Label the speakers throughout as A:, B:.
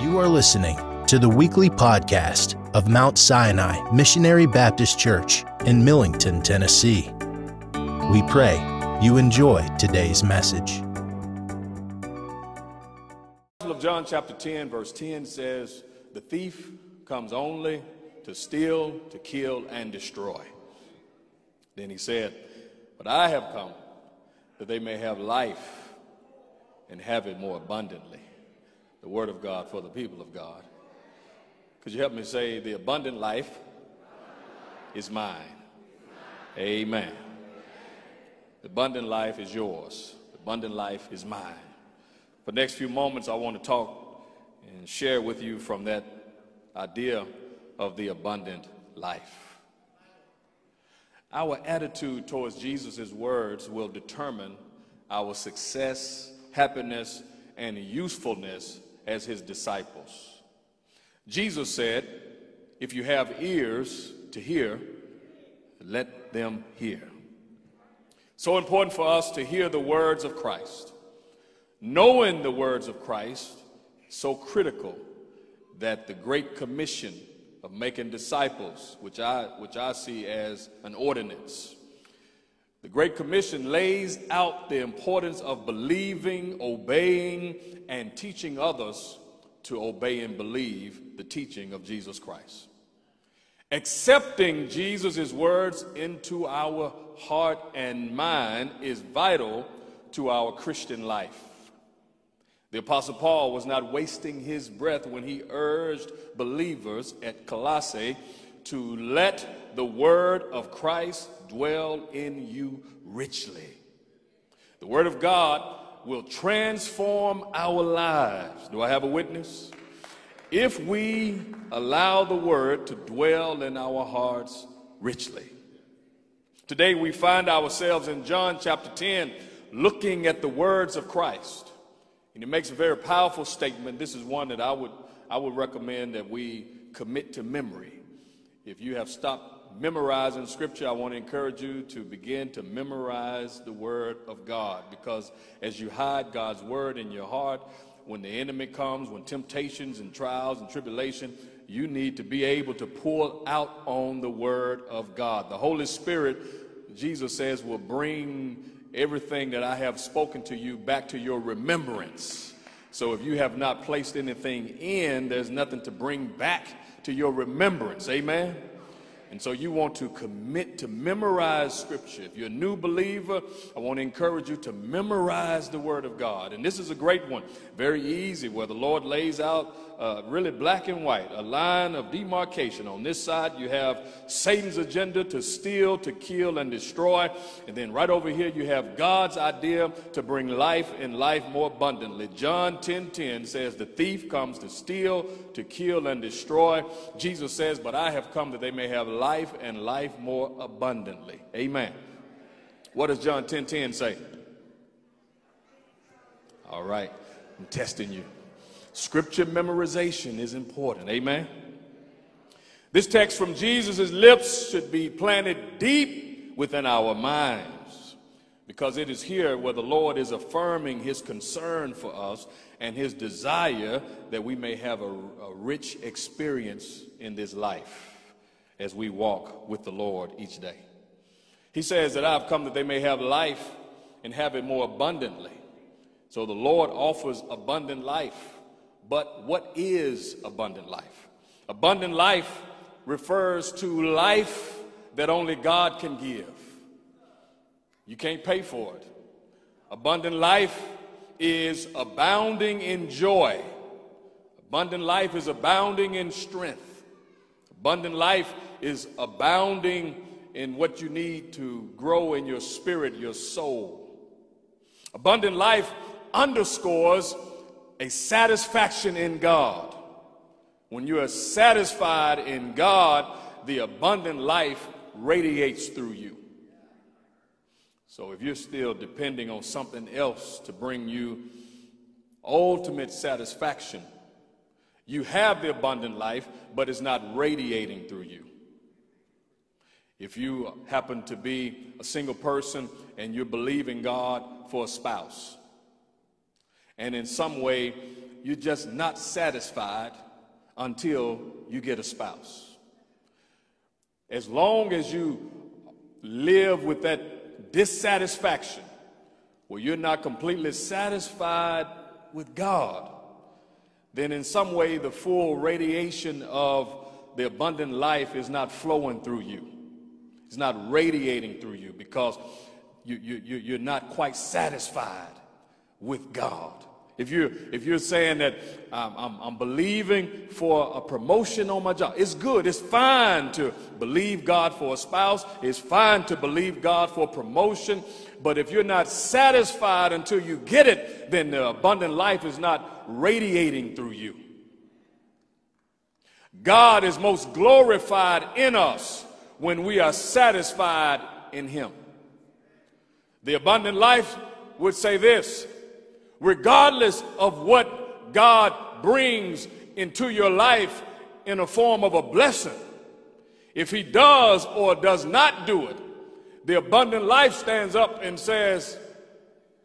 A: You are listening to the weekly podcast of Mount Sinai Missionary Baptist Church in Millington, Tennessee. We pray you enjoy today's message.
B: of John chapter 10, verse 10 says, The thief comes only to steal, to kill, and destroy. Then he said, But I have come that they may have life and have it more abundantly. The word of God for the people of God. Could you help me say, The abundant life is mine? Amen. The abundant life is yours. The abundant life is mine. For the next few moments, I want to talk and share with you from that idea of the abundant life. Our attitude towards Jesus' words will determine our success, happiness, and usefulness as his disciples. Jesus said, If you have ears to hear, let them hear. So important for us to hear the words of Christ knowing the words of Christ so critical that the Great Commission of making disciples, which I, which I see as an ordinance, the Great Commission lays out the importance of believing, obeying, and teaching others to obey and believe the teaching of Jesus Christ. Accepting Jesus' words into our heart and mind is vital to our Christian life. The Apostle Paul was not wasting his breath when he urged believers at Colossae to let the word of Christ dwell in you richly. The word of God will transform our lives. Do I have a witness? If we allow the word to dwell in our hearts richly. Today we find ourselves in John chapter 10 looking at the words of Christ. And it makes a very powerful statement. This is one that I would, I would recommend that we commit to memory. If you have stopped memorizing scripture, I want to encourage you to begin to memorize the word of God because as you hide God's word in your heart, when the enemy comes, when temptations and trials and tribulation, you need to be able to pull out on the word of God. The Holy Spirit, Jesus says, will bring everything that I have spoken to you back to your remembrance. So if you have not placed anything in, there's nothing to bring back to your remembrance. Amen. And so you want to commit to memorize scripture. If you're a new believer, I want to encourage you to memorize the word of God. And this is a great one, very easy, where the Lord lays out uh, really black and white, a line of demarcation. On this side, you have Satan's agenda to steal, to kill, and destroy. And then right over here, you have God's idea to bring life and life more abundantly. John 10 10 says, The thief comes to steal, to kill, and destroy. Jesus says, But I have come that they may have life and life more abundantly. Amen. What does John 10 10 say? All right, I'm testing you. Scripture memorization is important. Amen. This text from Jesus' lips should be planted deep within our minds because it is here where the Lord is affirming his concern for us and his desire that we may have a, a rich experience in this life as we walk with the Lord each day. He says that I've come that they may have life and have it more abundantly. So the Lord offers abundant life but what is abundant life? Abundant life refers to life that only God can give. You can't pay for it. Abundant life is abounding in joy. Abundant life is abounding in strength. Abundant life is abounding in what you need to grow in your spirit, your soul. Abundant life underscores a satisfaction in God. When you are satisfied in God, the abundant life radiates through you. So if you're still depending on something else to bring you ultimate satisfaction, you have the abundant life, but it's not radiating through you. If you happen to be a single person and you're believing God for a spouse, and in some way you're just not satisfied until you get a spouse. As long as you live with that dissatisfaction, where you're not completely satisfied with God, then in some way the full radiation of the abundant life is not flowing through you. It's not radiating through you because you, you, you're not quite satisfied with God. If you're, if you're saying that um, I'm, I'm believing for a promotion on my job, it's good. It's fine to believe God for a spouse. It's fine to believe God for promotion. But if you're not satisfied until you get it, then the abundant life is not radiating through you. God is most glorified in us when we are satisfied in Him. The abundant life would say this regardless of what God brings into your life in a form of a blessing, if He does or does not do it, the abundant life stands up and says,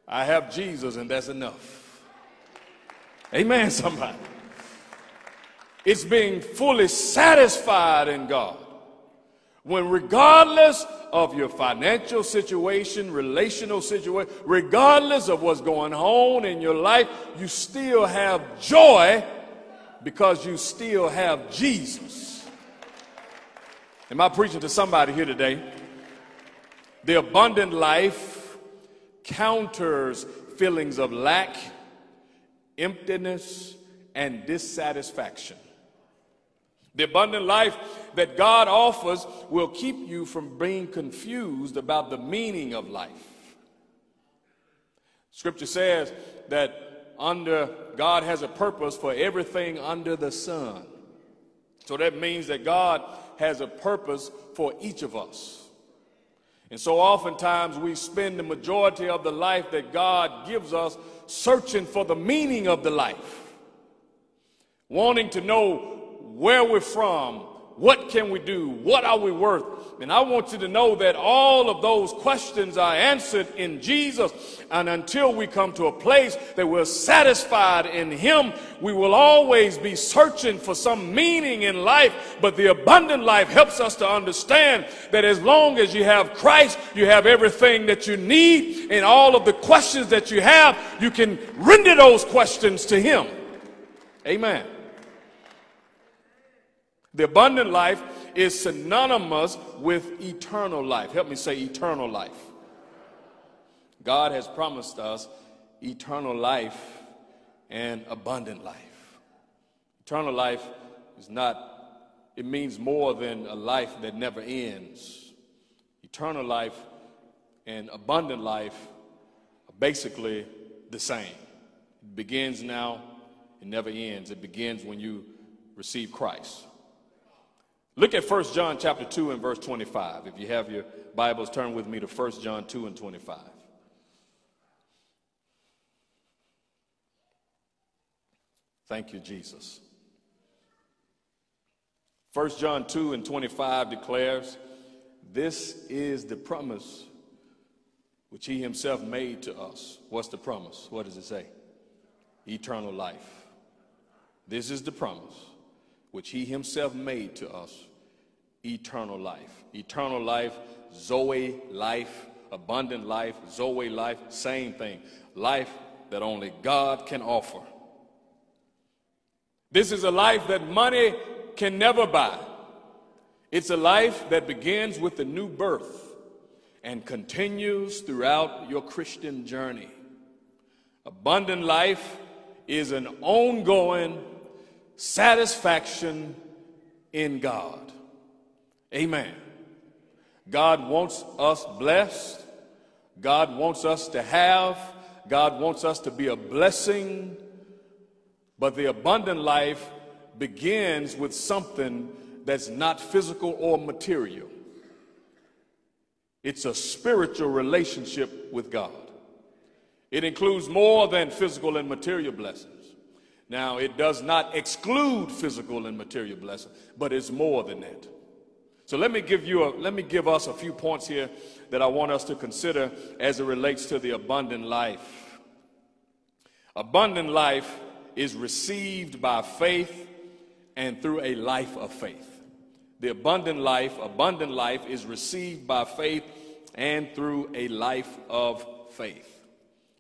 B: I have Jesus and that's enough. Amen, somebody. It's being fully satisfied in God. When, regardless of your financial situation, relational situation, regardless of what's going on in your life, you still have joy because you still have Jesus. Am I preaching to somebody here today? The abundant life counters feelings of lack, emptiness, and dissatisfaction. The abundant life that God offers will keep you from being confused about the meaning of life. Scripture says that under God has a purpose for everything under the sun. So that means that God has a purpose for each of us. And so oftentimes we spend the majority of the life that God gives us searching for the meaning of the life, wanting to know where we're from, what can we do, what are we worth. And I want you to know that all of those questions are answered in Jesus. And until we come to a place that we're satisfied in Him, we will always be searching for some meaning in life. But the abundant life helps us to understand that as long as you have Christ, you have everything that you need. And all of the questions that you have, you can render those questions to Him. Amen. The abundant life is synonymous with eternal life. Help me say eternal life. God has promised us eternal life and abundant life. Eternal life is not, it means more than a life that never ends. Eternal life and abundant life are basically the same. It begins now, it never ends. It begins when you receive Christ. Look at 1 John chapter 2 and verse 25. If you have your Bibles, turn with me to 1 John 2 and 25. Thank you, Jesus. 1 John 2 and 25 declares, This is the promise which he himself made to us. What's the promise? What does it say? Eternal life. This is the promise which he himself made to us eternal life. Eternal life, Zoe life, abundant life, Zoe life, same thing. Life that only God can offer. This is a life that money can never buy. It's a life that begins with the new birth and continues throughout your Christian journey. Abundant life is an ongoing satisfaction in God. Amen. God wants us blessed. God wants us to have. God wants us to be a blessing. But the abundant life begins with something that's not physical or material. It's a spiritual relationship with God. It includes more than physical and material blessings. Now, it does not exclude physical and material blessings, but it's more than that. So let me give you a, let me give us a few points here that I want us to consider as it relates to the abundant life. Abundant life is received by faith and through a life of faith. The abundant life, abundant life is received by faith and through a life of faith.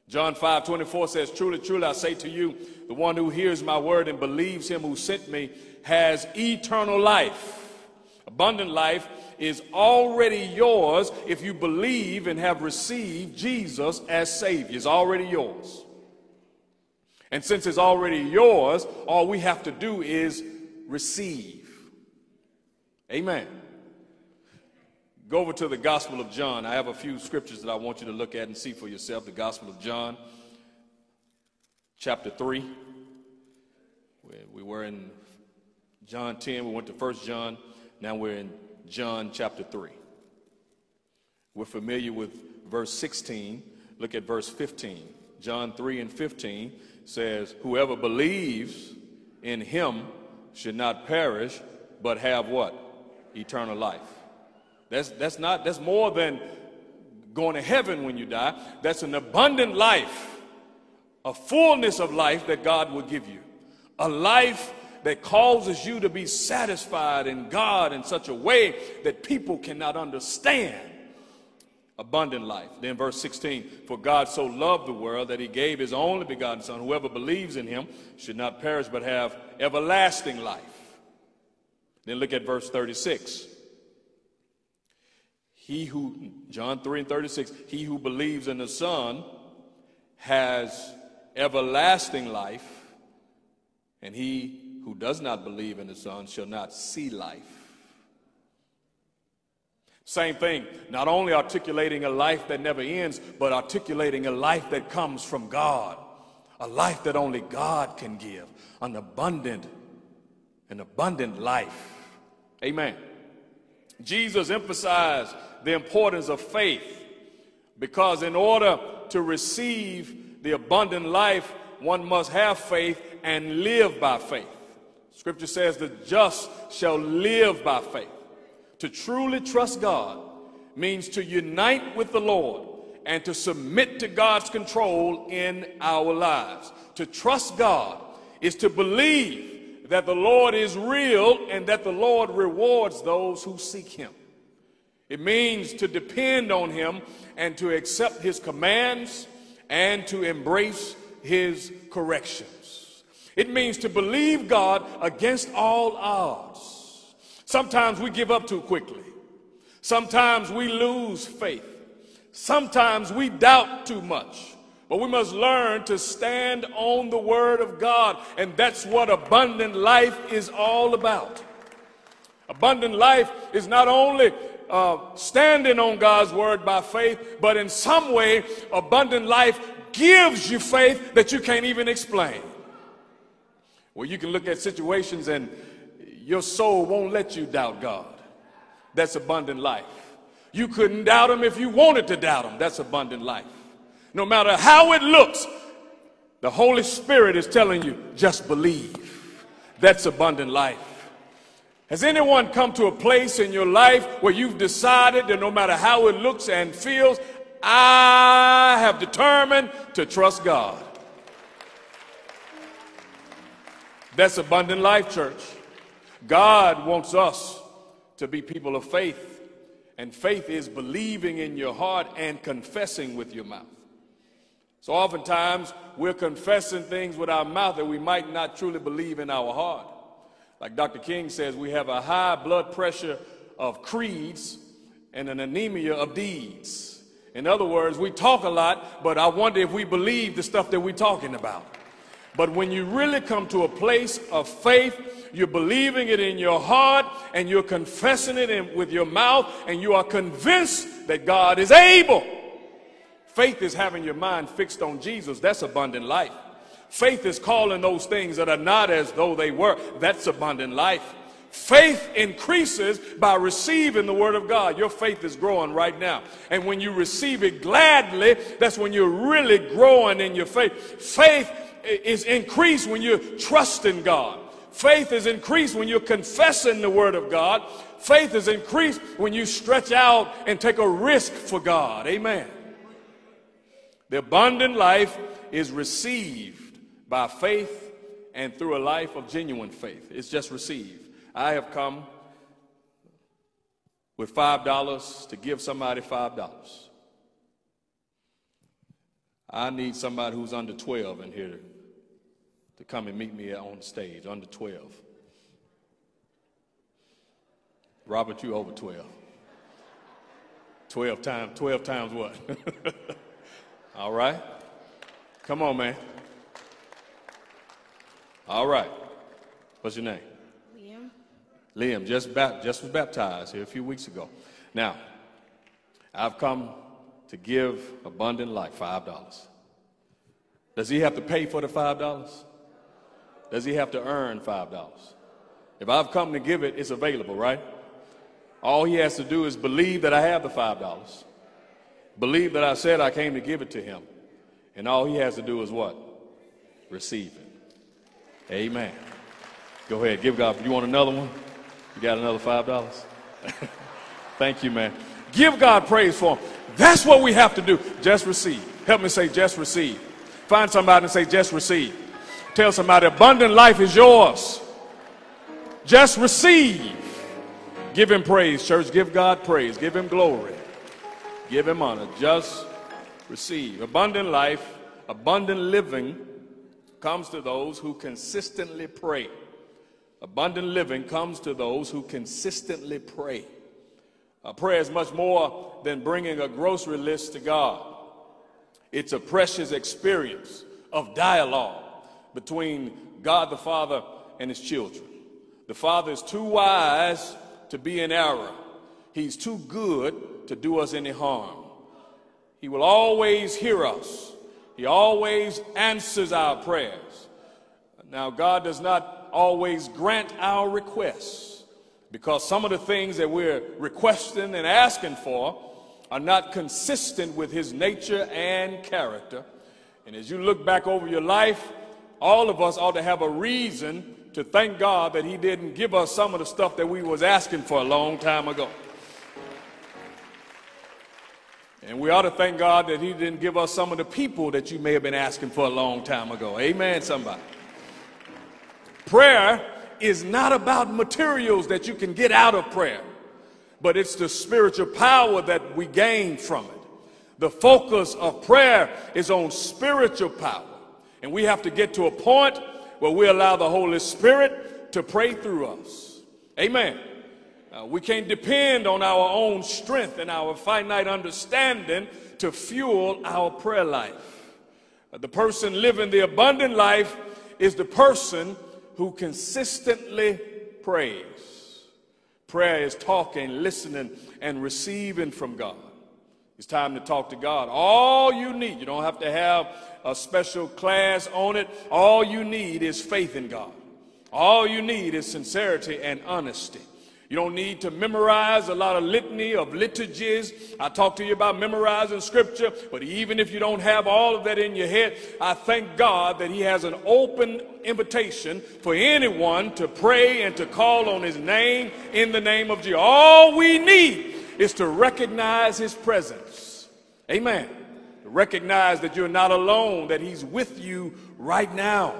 B: John 5 24 says, Truly, truly, I say to you, the one who hears my word and believes him who sent me has eternal life. Abundant life is already yours if you believe and have received Jesus as Savior. It's already yours. And since it's already yours, all we have to do is receive. Amen. Go over to the Gospel of John. I have a few scriptures that I want you to look at and see for yourself. The Gospel of John, chapter 3. We were in John 10, we went to 1 John, now we're in John chapter 3. We're familiar with verse 16. Look at verse 15. John 3 and 15 says, Whoever believes in him should not perish, but have what? Eternal life. That's, that's not, that's more than going to heaven when you die. That's an abundant life, a fullness of life that God will give you. A life that causes you to be satisfied in God in such a way that people cannot understand. Abundant life. Then, verse 16 For God so loved the world that he gave his only begotten Son. Whoever believes in him should not perish but have everlasting life. Then look at verse 36. He who, John 3 and 36, he who believes in the Son has everlasting life, and he who does not believe in the Son shall not see life. Same thing, not only articulating a life that never ends, but articulating a life that comes from God, a life that only God can give, an abundant, an abundant life. Amen. Jesus emphasized the importance of faith because in order to receive the abundant life, one must have faith and live by faith. Scripture says the just shall live by faith. To truly trust God means to unite with the Lord and to submit to God's control in our lives. To trust God is to believe that the Lord is real and that the Lord rewards those who seek him. It means to depend on him and to accept his commands and to embrace his corrections. It means to believe God against all odds. Sometimes we give up too quickly. Sometimes we lose faith. Sometimes we doubt too much. But we must learn to stand on the word of God. And that's what abundant life is all about. Abundant life is not only uh, standing on God's word by faith, but in some way, abundant life gives you faith that you can't even explain. Well, you can look at situations and your soul won't let you doubt God. That's abundant life. You couldn't doubt him if you wanted to doubt him. That's abundant life. No matter how it looks, the Holy Spirit is telling you, just believe. That's abundant life. Has anyone come to a place in your life where you've decided that no matter how it looks and feels, I have determined to trust God? That's abundant life, church. God wants us to be people of faith, and faith is believing in your heart and confessing with your mouth. So oftentimes we're confessing things with our mouth that we might not truly believe in our heart. Like Dr. King says, we have a high blood pressure of creeds and an anemia of deeds. In other words, we talk a lot, but I wonder if we believe the stuff that we're talking about. But when you really come to a place of faith, you're believing it in your heart and you're confessing it in, with your mouth and you are convinced that God is able. Faith is having your mind fixed on Jesus. That's abundant life. Faith is calling those things that are not as though they were. That's abundant life. Faith increases by receiving the word of God. Your faith is growing right now. And when you receive it gladly, that's when you're really growing in your faith. Faith is increased when you're trusting God. Faith is increased when you're confessing the word of God. Faith is increased when you stretch out and take a risk for God. Amen. The abundant life is received by faith and through a life of genuine faith. It's just receive. I have come with $5 to give somebody $5. I need somebody who's under 12 in here to, to come and meet me on stage, under 12. Robert, you over 12. 12 times, 12 times what? All right? Come on, man. All right. What's your name?
C: Liam.
B: Liam just, ba- just was baptized here a few weeks ago. Now, I've come to give abundant life $5. Does he have to pay for the $5? Does he have to earn $5? If I've come to give it, it's available, right? All he has to do is believe that I have the $5. Believe that I said I came to give it to him. And all he has to do is what? Receive it. Amen. Go ahead, give God. You want another one? You got another five dollars? Thank you, man. Give God praise for him. That's what we have to do. Just receive. Help me say, just receive. Find somebody and say, just receive. Tell somebody, abundant life is yours. Just receive. Give him praise, church. Give God praise. Give him glory. Give him honor. Just receive. Abundant life, abundant living comes to those who consistently pray. Abundant living comes to those who consistently pray. A prayer is much more than bringing a grocery list to God. It's a precious experience of dialogue between God the Father and his children. The Father is too wise to be in error. He's too good to do us any harm. He will always hear us he always answers our prayers. Now, God does not always grant our requests because some of the things that we're requesting and asking for are not consistent with His nature and character. And as you look back over your life, all of us ought to have a reason to thank God that He didn't give us some of the stuff that we was asking for a long time ago. And we ought to thank God that He didn't give us some of the people that you may have been asking for a long time ago. Amen, somebody. Prayer is not about materials that you can get out of prayer, but it's the spiritual power that we gain from it. The focus of prayer is on spiritual power. And we have to get to a point where we allow the Holy Spirit to pray through us. Amen. Uh, we can't depend on our own strength and our finite understanding to fuel our prayer life. Uh, the person living the abundant life is the person who consistently prays. Prayer is talking, listening, and receiving from God. It's time to talk to God. All you need, you don't have to have a special class on it. All you need is faith in God. All you need is sincerity and honesty. You don't need to memorize a lot of litany of liturgies. I talk to you about memorizing scripture, but even if you don't have all of that in your head, I thank God that He has an open invitation for anyone to pray and to call on His name in the name of Jesus. All we need is to recognize His presence. Amen. To recognize that you're not alone, that He's with you right now.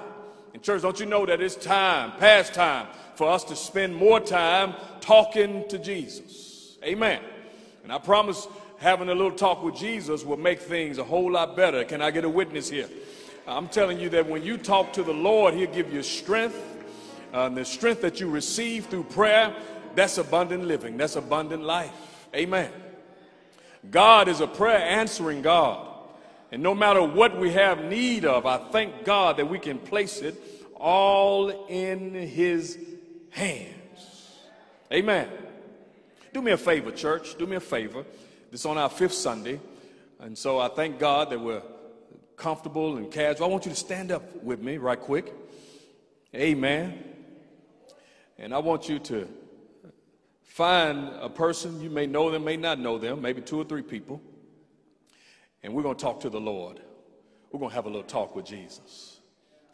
B: In church, don't you know that it's time, past time, for us to spend more time talking to Jesus. Amen. And I promise having a little talk with Jesus will make things a whole lot better. Can I get a witness here? I'm telling you that when you talk to the Lord, He'll give you strength. Uh, and the strength that you receive through prayer, that's abundant living, that's abundant life. Amen. God is a prayer answering God. And no matter what we have need of, I thank God that we can place it all in His hands. Amen. Do me a favor, church. Do me a favor. This is on our fifth Sunday. And so I thank God that we're comfortable and casual. I want you to stand up with me right quick. Amen. And I want you to find a person. You may know them, may not know them, maybe two or three people. And we're going to talk to the Lord. We're going to have a little talk with Jesus.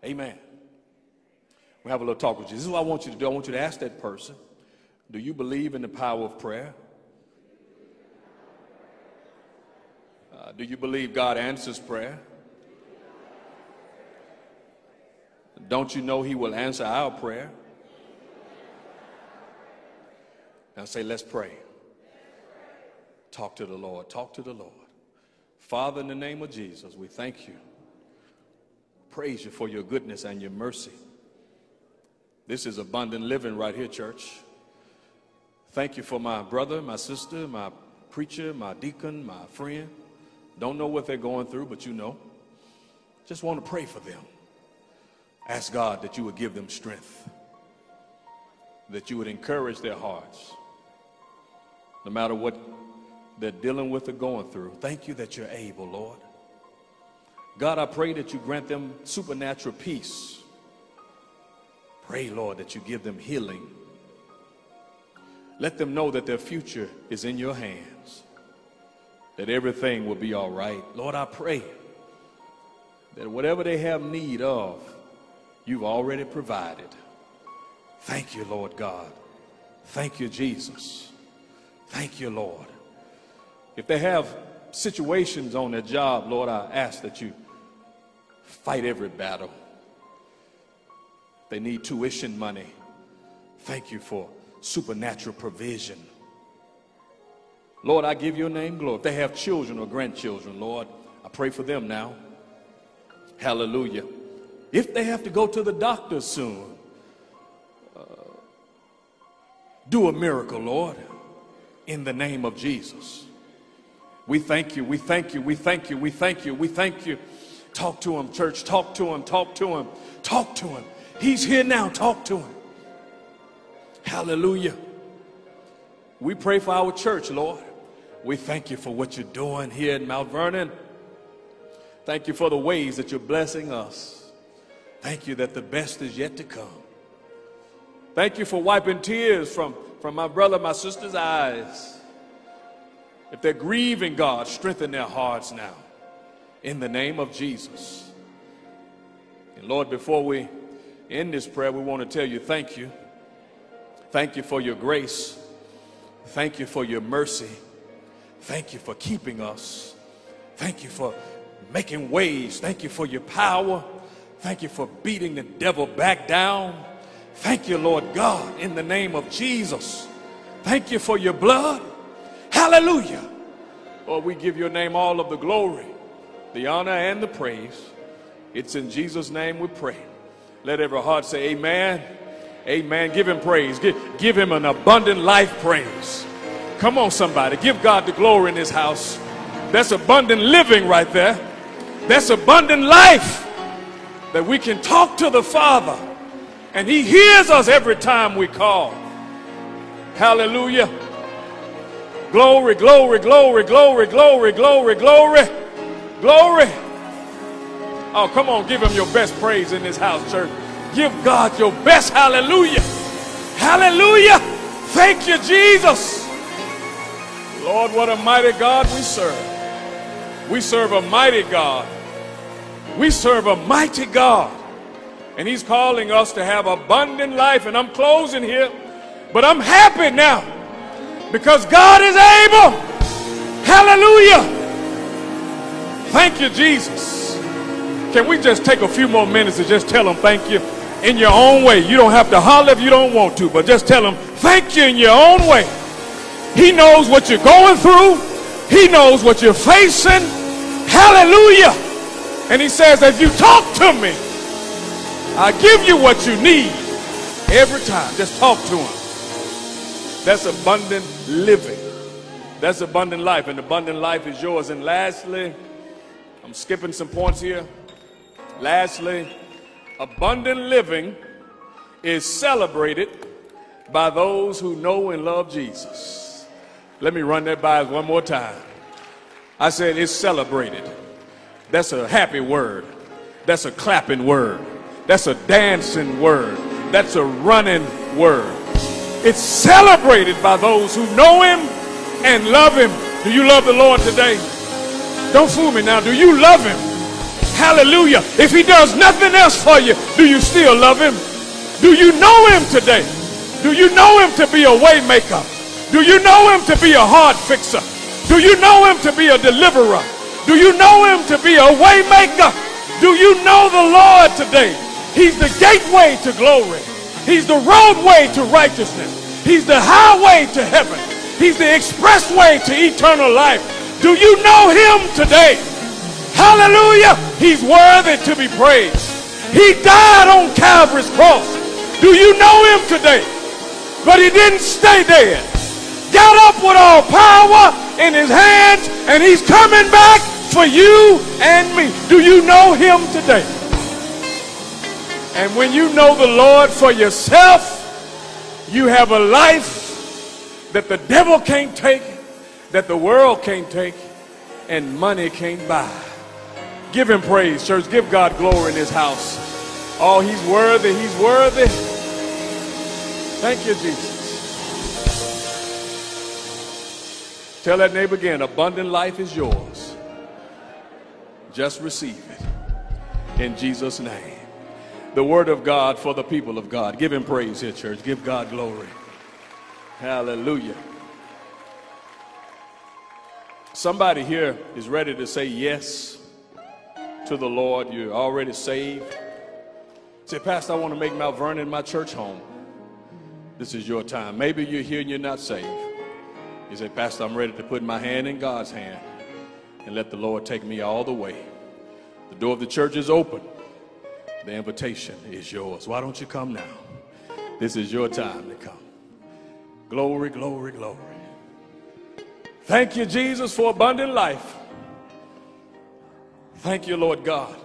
B: Amen. We have a little talk with you. This is what I want you to do. I want you to ask that person, do you believe in the power of prayer? Uh, do you believe God answers prayer? Don't you know He will answer our prayer? Now say, let's pray. Talk to the Lord. Talk to the Lord. Father, in the name of Jesus, we thank you. Praise you for your goodness and your mercy. This is abundant living right here, church. Thank you for my brother, my sister, my preacher, my deacon, my friend. Don't know what they're going through, but you know. Just want to pray for them. Ask God that you would give them strength, that you would encourage their hearts, no matter what they're dealing with or going through. Thank you that you're able, Lord. God, I pray that you grant them supernatural peace. Pray, Lord, that you give them healing. Let them know that their future is in your hands, that everything will be all right. Lord, I pray that whatever they have need of, you've already provided. Thank you, Lord God. Thank you, Jesus. Thank you, Lord. If they have situations on their job, Lord, I ask that you fight every battle. They need tuition money. Thank you for supernatural provision. Lord, I give your name glory. If they have children or grandchildren, Lord, I pray for them now. Hallelujah. If they have to go to the doctor soon, uh, do a miracle, Lord, in the name of Jesus. We thank you, we thank you, we thank you, we thank you, we thank you. Talk to him, church. Talk to him, talk to him, talk to him. He's here now, talk to him. Hallelujah. We pray for our church, Lord. We thank you for what you're doing here in Mount Vernon. Thank you for the ways that you're blessing us. Thank you that the best is yet to come. Thank you for wiping tears from, from my brother, my sister's eyes. If they're grieving God, strengthen their hearts now. In the name of Jesus. And Lord, before we end this prayer, we want to tell you thank you. Thank you for your grace. Thank you for your mercy. Thank you for keeping us. Thank you for making ways. Thank you for your power. Thank you for beating the devil back down. Thank you, Lord God, in the name of Jesus. Thank you for your blood. Hallelujah. Lord, we give your name all of the glory, the honor, and the praise. It's in Jesus' name we pray. Let every heart say, Amen. Amen. Give him praise. Give, give him an abundant life praise. Come on, somebody. Give God the glory in this house. That's abundant living right there. That's abundant life that we can talk to the Father and He hears us every time we call. Hallelujah. Glory, glory, glory, glory, glory, glory, glory, glory. Oh, come on, give him your best praise in this house, church. Give God your best hallelujah. Hallelujah. Thank you, Jesus. Lord, what a mighty God we serve. We serve a mighty God. We serve a mighty God. And He's calling us to have abundant life. And I'm closing here, but I'm happy now because God is able. Hallelujah. Thank you, Jesus. Can we just take a few more minutes to just tell him thank you in your own way? You don't have to holler if you don't want to, but just tell him thank you in your own way. He knows what you're going through. He knows what you're facing. Hallelujah. And he says, if you talk to me, I give you what you need every time. Just talk to him. That's abundant living. That's abundant life, and abundant life is yours. And lastly, I'm skipping some points here. Lastly, abundant living is celebrated by those who know and love Jesus. Let me run that by us one more time. I said it's celebrated. That's a happy word. That's a clapping word. That's a dancing word. That's a running word. It's celebrated by those who know him and love him. Do you love the Lord today? Don't fool me now. Do you love him? Hallelujah. If he does nothing else for you, do you still love him? Do you know him today? Do you know him to be a waymaker? Do you know him to be a heart fixer? Do you know him to be a deliverer? Do you know him to be a waymaker? Do you know the Lord today? He's the gateway to glory. He's the roadway to righteousness. He's the highway to heaven. He's the expressway to eternal life. Do you know him today? Hallelujah. He's worthy to be praised. He died on Calvary's cross. Do you know him today? But he didn't stay dead. Got up with all power in his hands and he's coming back for you and me. Do you know him today? And when you know the Lord for yourself, you have a life that the devil can't take, that the world can't take, and money can't buy. Give him praise, church. Give God glory in his house. Oh, he's worthy. He's worthy. Thank you, Jesus. Tell that neighbor again abundant life is yours. Just receive it in Jesus' name. The word of God for the people of God. Give him praise here, church. Give God glory. Hallelujah. Somebody here is ready to say yes to the Lord. You're already saved. Say, Pastor, I want to make Mount Vernon my church home. This is your time. Maybe you're here and you're not saved. You say, Pastor, I'm ready to put my hand in God's hand and let the Lord take me all the way. The door of the church is open. The invitation is yours. Why don't you come now? This is your time to come. Glory, glory, glory. Thank you, Jesus, for abundant life. Thank you, Lord God,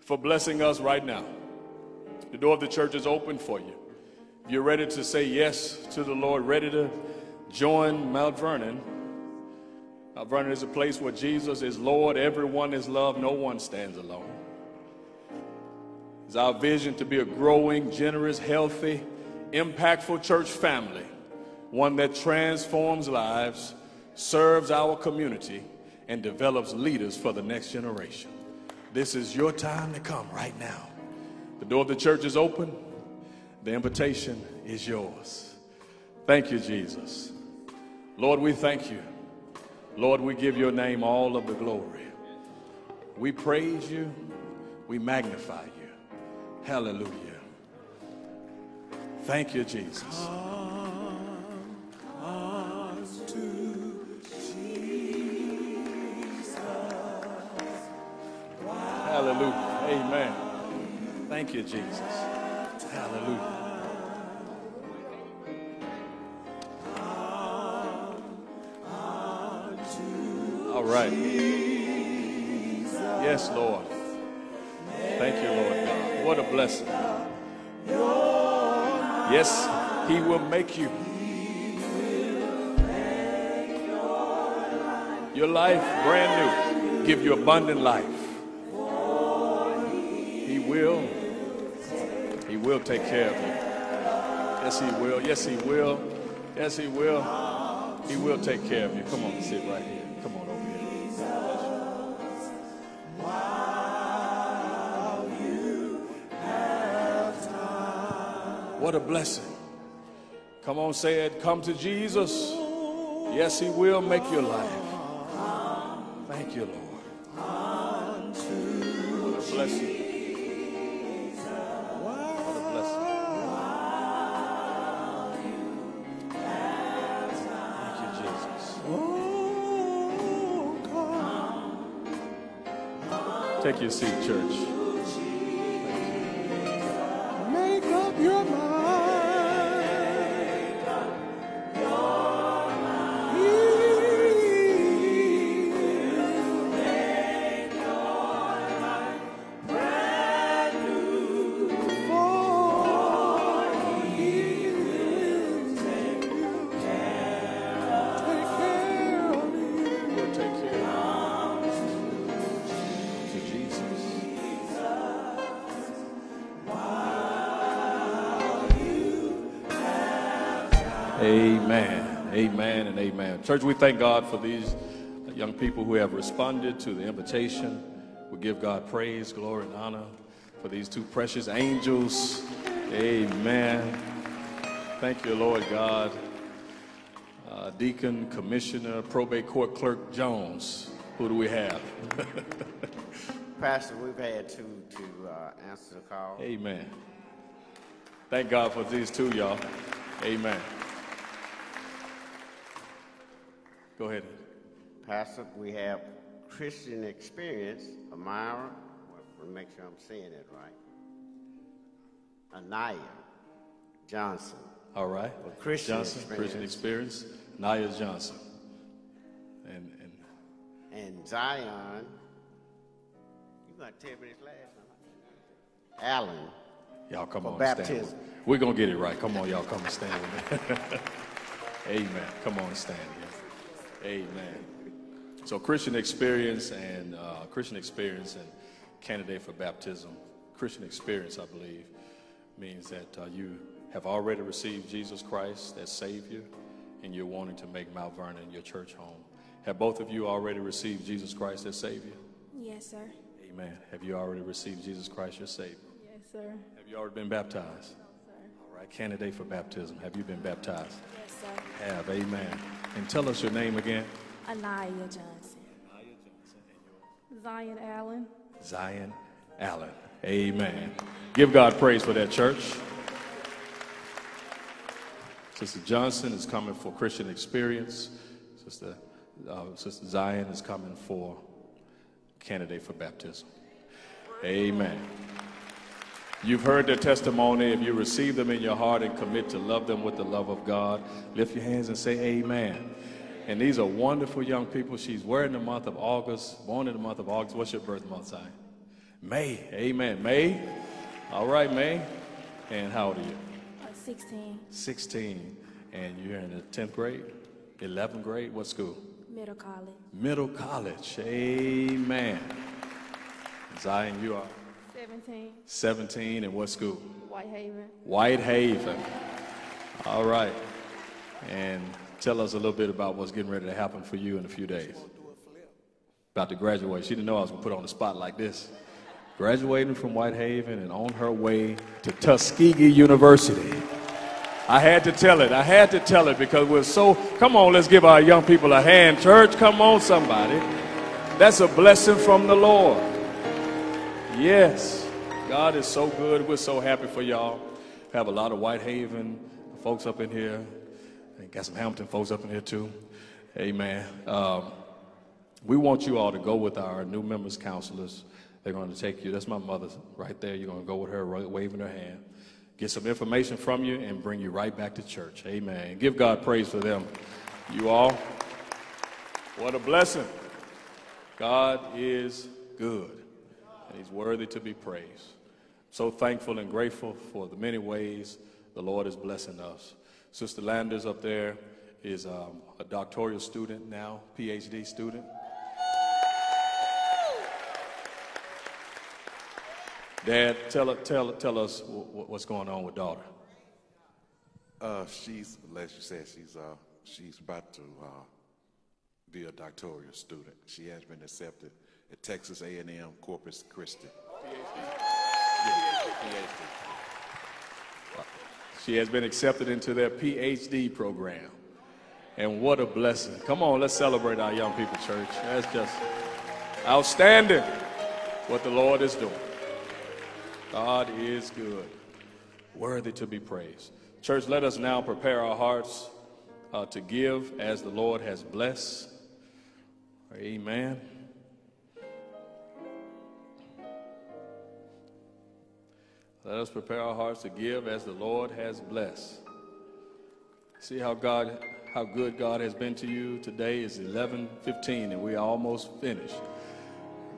B: for blessing us right now. The door of the church is open for you. If you're ready to say yes to the Lord, ready to join Mount Vernon, Mount Vernon is a place where Jesus is Lord, everyone is loved, no one stands alone. It's our vision to be a growing, generous, healthy, impactful church family, one that transforms lives, serves our community, and develops leaders for the next generation. This is your time to come right now. The door of the church is open. The invitation is yours. Thank you, Jesus. Lord, we thank you. Lord, we give your name all of the glory. We praise you. We magnify you. Hallelujah. Thank you, Jesus. Amen. Thank you, Jesus. Hallelujah. All right. Yes, Lord. Thank you, Lord God. What a blessing. Yes, He will make you. Your life brand new. Give you abundant life. Will take care of you. Yes, He will. Yes, He will. Yes, He will. He will take care of you. Come on, sit right here. Come on over here. What a blessing. Come on, say it. Come to Jesus. Yes, He will make your life. Thank you, Lord. What a blessing. Take your seat, church. Amen. And amen. Church, we thank God for these young people who have responded to the invitation. We give God praise, glory, and honor for these two precious angels. Amen. Thank you, Lord God. Uh, Deacon, Commissioner, Probate Court Clerk Jones. Who do we have?
D: Pastor, we've had two to uh, answer the call.
B: Amen. Thank God for these two, y'all. Amen. Go ahead.
D: Pastor, we have Christian Experience, Amira, well, make sure I'm saying it right. Anaya Johnson.
B: All right.
D: Well, Christian
B: Johnson, Christian Experience. Naya Johnson. And, and
D: And Zion, you got to tell me his last name. Allen.
B: y'all come on and stand.
D: baptism.
B: with- We're going to get it right. Come on, y'all come and stand with me. Amen. Come on stand here. Amen. So Christian Experience and uh, Christian Experience and candidate for baptism. Christian Experience, I believe, means that uh, you have already received Jesus Christ as Savior and you're wanting to make Mount Vernon your church home. Have both of you already received Jesus Christ as Savior?
E: Yes, sir.
B: Amen. Have you already received Jesus Christ your Savior?
E: Yes, sir.
B: Have you already been baptized? No, sir. All right, candidate for baptism. Have you been baptized?
E: Yes, sir.
B: Have, amen. And tell us your name again.
E: Anaya Johnson. Anaya Johnson. Zion Allen.
B: Zion Allen. Amen. Give God praise for that church. Sister Johnson is coming for Christian experience. Sister, uh, Sister Zion is coming for candidate for baptism. Amen. You've heard their testimony. If you receive them in your heart and commit to love them with the love of God, lift your hands and say amen. And these are wonderful young people. She's wearing the month of August, born in the month of August. What's your birth month, Zion? May. Amen. May. All right, May. And how old are you?
E: Uh, 16.
B: 16. And you're in the 10th grade? 11th grade? What school?
E: Middle college.
B: Middle college. Amen. Zion, you are
E: 17.
B: 17. And what school?
E: Whitehaven.
B: Whitehaven. All right. And tell us a little bit about what's getting ready to happen for you in a few days. About to graduate. She didn't know I was going to put her on the spot like this. Graduating from Whitehaven and on her way to Tuskegee University. I had to tell it. I had to tell it because we're so. Come on, let's give our young people a hand. Church, come on, somebody. That's a blessing from the Lord. Yes, God is so good. We're so happy for y'all. Have a lot of Whitehaven folks up in here. And got some Hamilton folks up in here too. Amen. Um, we want you all to go with our new members counselors. They're going to take you. That's my mother right there. You're going to go with her, waving her hand. Get some information from you and bring you right back to church. Amen. Give God praise for them. You all. What a blessing. God is good, and He's worthy to be praised. So thankful and grateful for the many ways the Lord is blessing us. Sister Landers up there is um, a doctoral student now, PhD student. Dad, tell, tell, tell us wh- wh- what's going on with daughter.
F: Uh, she's, like you said, she's, uh, she's about to, uh, be a doctoral student. She has been accepted at Texas A&M Corpus Christi.
B: She has been accepted into their PhD program. And what a blessing. Come on, let's celebrate our young people, church. That's just outstanding what the Lord is doing. God is good, worthy to be praised. Church, let us now prepare our hearts uh, to give as the Lord has blessed. Amen. Let us prepare our hearts to give as the Lord has blessed. See how God, how good God has been to you. Today is 11:15, and we are almost finished.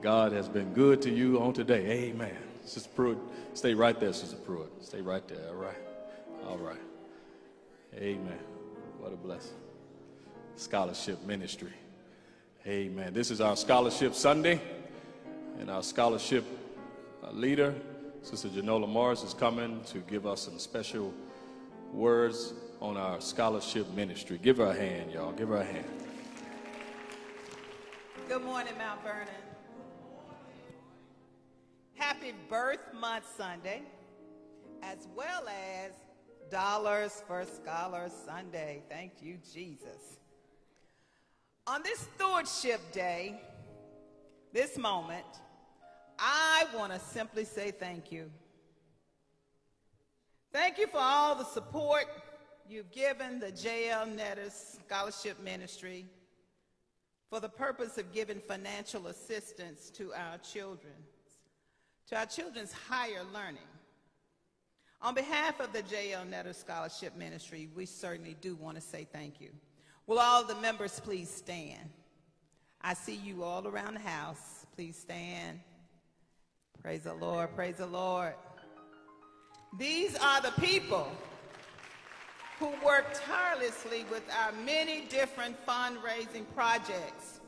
B: God has been good to you on today. Amen. Sister Pruitt, stay right there, Sister Pruitt. Stay right there. All right. All right. Amen. What a blessing. Scholarship ministry. Amen. This is our scholarship Sunday, and our scholarship leader, Sister Janola Morris, is coming to give us some special words on our scholarship ministry. Give her a hand, y'all. Give her a hand.
G: Good morning, Mount Vernon. Happy Birth Month Sunday, as well as Dollars for Scholars Sunday. Thank you, Jesus. On this Stewardship Day, this moment, I want to simply say thank you. Thank you for all the support you've given the J.L. Netters Scholarship Ministry for the purpose of giving financial assistance to our children, to our children's higher learning. On behalf of the J.L. Netters Scholarship Ministry, we certainly do want to say thank you. Will all the members please stand? I see you all around the house. Please stand. Praise the Lord. Praise the Lord. These are the people who work tirelessly with our many different fundraising projects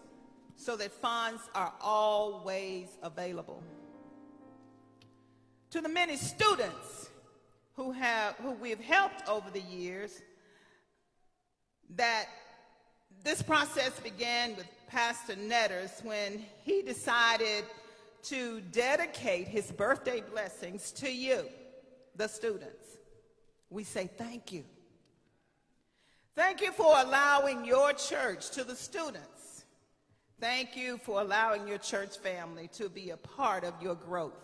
G: so that funds are always available. To the many students who, have, who we've helped over the years, that this process began with Pastor Netters when he decided to dedicate his birthday blessings to you, the students. We say thank you. Thank you for allowing your church to the students. Thank you for allowing your church family to be a part of your growth.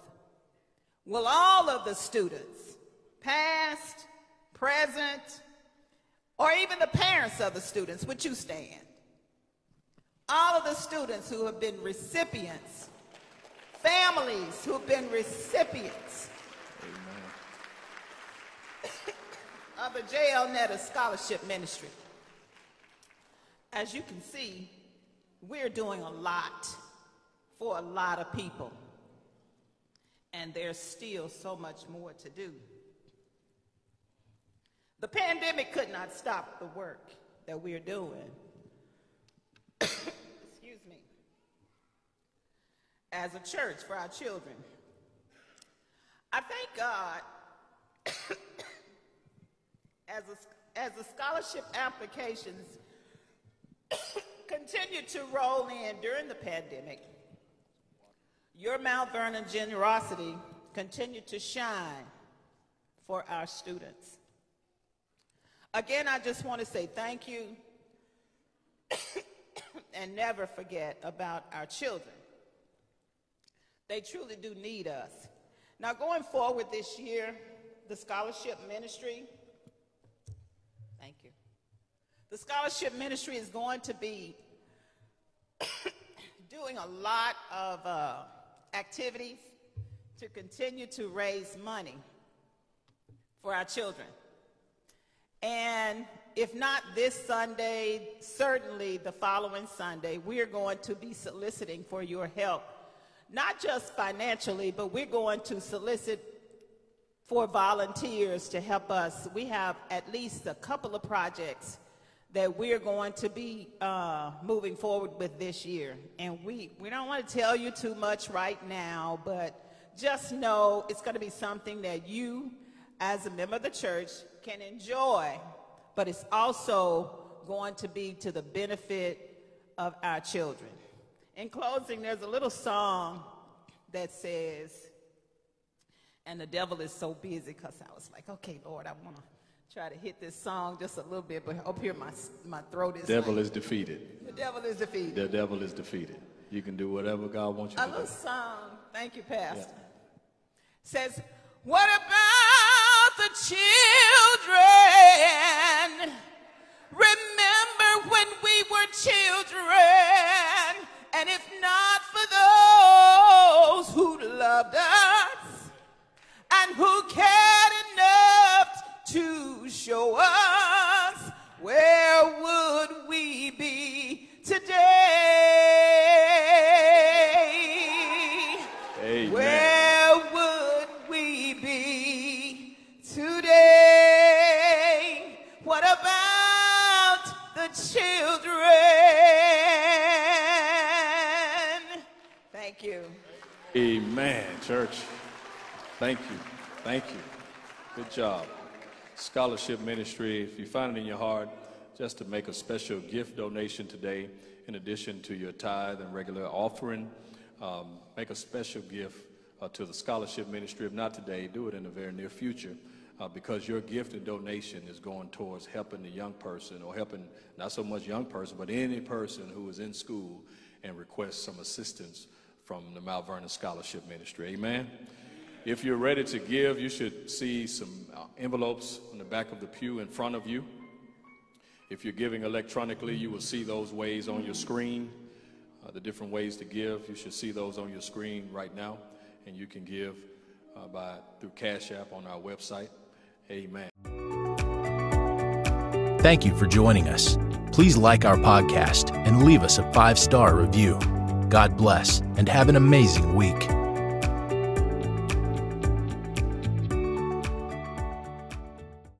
G: Will all of the students, past, present, or even the parents of the students, would you stand? All of the students who have been recipients, families who have been recipients of the J.L. Netter Scholarship Ministry. As you can see, we're doing a lot for a lot of people. And there's still so much more to do. The pandemic could not stop the work that we're doing. Excuse me. As a church for our children. I thank God as, a, as the scholarship applications continued to roll in during the pandemic, your Mount Vernon generosity continued to shine for our students. Again, I just want to say thank you and never forget about our children. They truly do need us. Now, going forward this year, the scholarship ministry Thank you. The scholarship ministry is going to be doing a lot of uh, activities to continue to raise money for our children. And if not this Sunday, certainly the following Sunday, we're going to be soliciting for your help, not just financially, but we're going to solicit for volunteers to help us. We have at least a couple of projects that we're going to be uh, moving forward with this year. And we, we don't want to tell you too much right now, but just know it's going to be something that you, as a member of the church, can enjoy, but it's also going to be to the benefit of our children. In closing, there's a little song that says, and the devil is so busy because I was like, okay, Lord, I want to try to hit this song just a little bit, but up here my, my throat is.
B: Devil
G: like,
B: is defeated.
G: The devil is defeated.
B: The devil is defeated. You can do whatever God wants you
G: A
B: to do.
G: A little song, thank you, Pastor. Says, what about the children? Remember when we were children, and if not for those who loved us and who cared enough to show us, where would we be today?
B: Church. Thank you. Thank you. Good job. Scholarship ministry, if you find it in your heart just to make a special gift donation today, in addition to your tithe and regular offering, um, make a special gift uh, to the scholarship ministry. If not today, do it in the very near future. Uh, because your gift and donation is going towards helping the young person or helping not so much young person, but any person who is in school and requests some assistance from the Mount Vernon Scholarship Ministry. Amen. If you're ready to give, you should see some uh, envelopes on the back of the pew in front of you. If you're giving electronically, you will see those ways on your screen, uh, the different ways to give. You should see those on your screen right now, and you can give uh, by through Cash App on our website. Amen.
A: Thank you for joining us. Please like our podcast and leave us a five star review. God bless and have an amazing week.